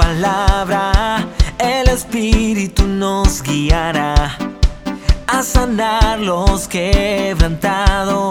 palabra, el Espíritu nos guiará a sanar los quebrantados.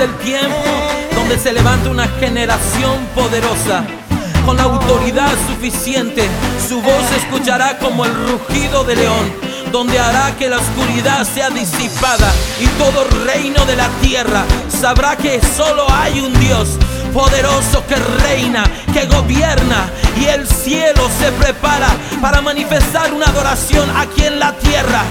el tiempo donde se levanta una generación poderosa. Con la autoridad suficiente, su voz se escuchará como el rugido de león, donde hará que la oscuridad sea disipada y todo reino de la tierra sabrá que solo hay un Dios poderoso que reina, que gobierna y el cielo se prepara para manifestar una adoración aquí en la tierra.